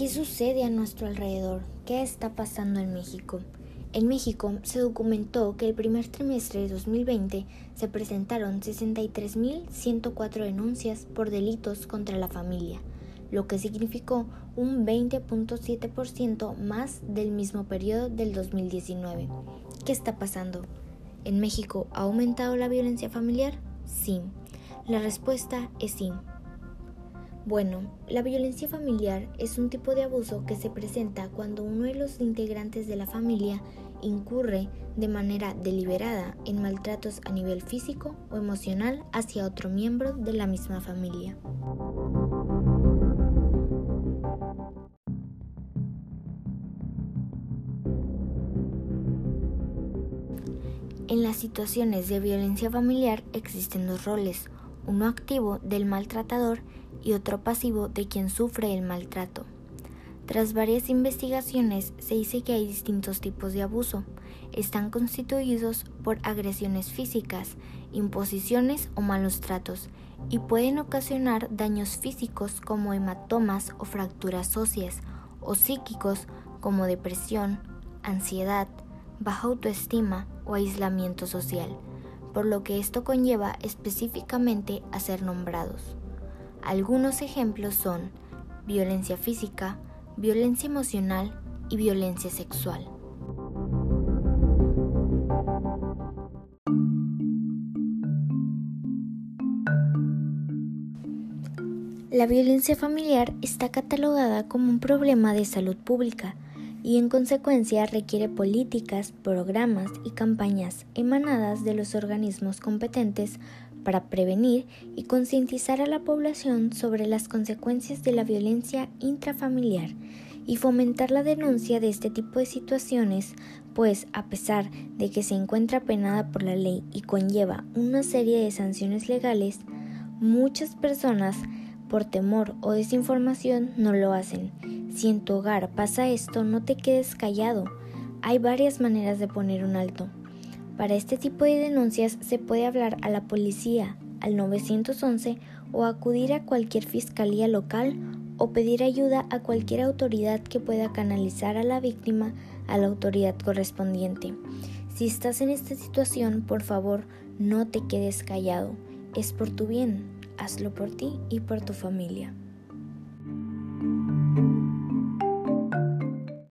¿Qué sucede a nuestro alrededor? ¿Qué está pasando en México? En México se documentó que el primer trimestre de 2020 se presentaron 63.104 denuncias por delitos contra la familia, lo que significó un 20.7% más del mismo periodo del 2019. ¿Qué está pasando? ¿En México ha aumentado la violencia familiar? Sí. La respuesta es sí. Bueno, la violencia familiar es un tipo de abuso que se presenta cuando uno de los integrantes de la familia incurre de manera deliberada en maltratos a nivel físico o emocional hacia otro miembro de la misma familia. En las situaciones de violencia familiar existen dos roles, uno activo del maltratador y otro pasivo de quien sufre el maltrato. Tras varias investigaciones se dice que hay distintos tipos de abuso. Están constituidos por agresiones físicas, imposiciones o malos tratos y pueden ocasionar daños físicos como hematomas o fracturas óseas o psíquicos como depresión, ansiedad, baja autoestima o aislamiento social, por lo que esto conlleva específicamente a ser nombrados. Algunos ejemplos son violencia física, violencia emocional y violencia sexual. La violencia familiar está catalogada como un problema de salud pública y en consecuencia requiere políticas, programas y campañas emanadas de los organismos competentes para prevenir y concientizar a la población sobre las consecuencias de la violencia intrafamiliar y fomentar la denuncia de este tipo de situaciones, pues a pesar de que se encuentra penada por la ley y conlleva una serie de sanciones legales, muchas personas por temor o desinformación no lo hacen. Si en tu hogar pasa esto, no te quedes callado. Hay varias maneras de poner un alto. Para este tipo de denuncias se puede hablar a la policía, al 911 o acudir a cualquier fiscalía local o pedir ayuda a cualquier autoridad que pueda canalizar a la víctima a la autoridad correspondiente. Si estás en esta situación, por favor, no te quedes callado. Es por tu bien. Hazlo por ti y por tu familia.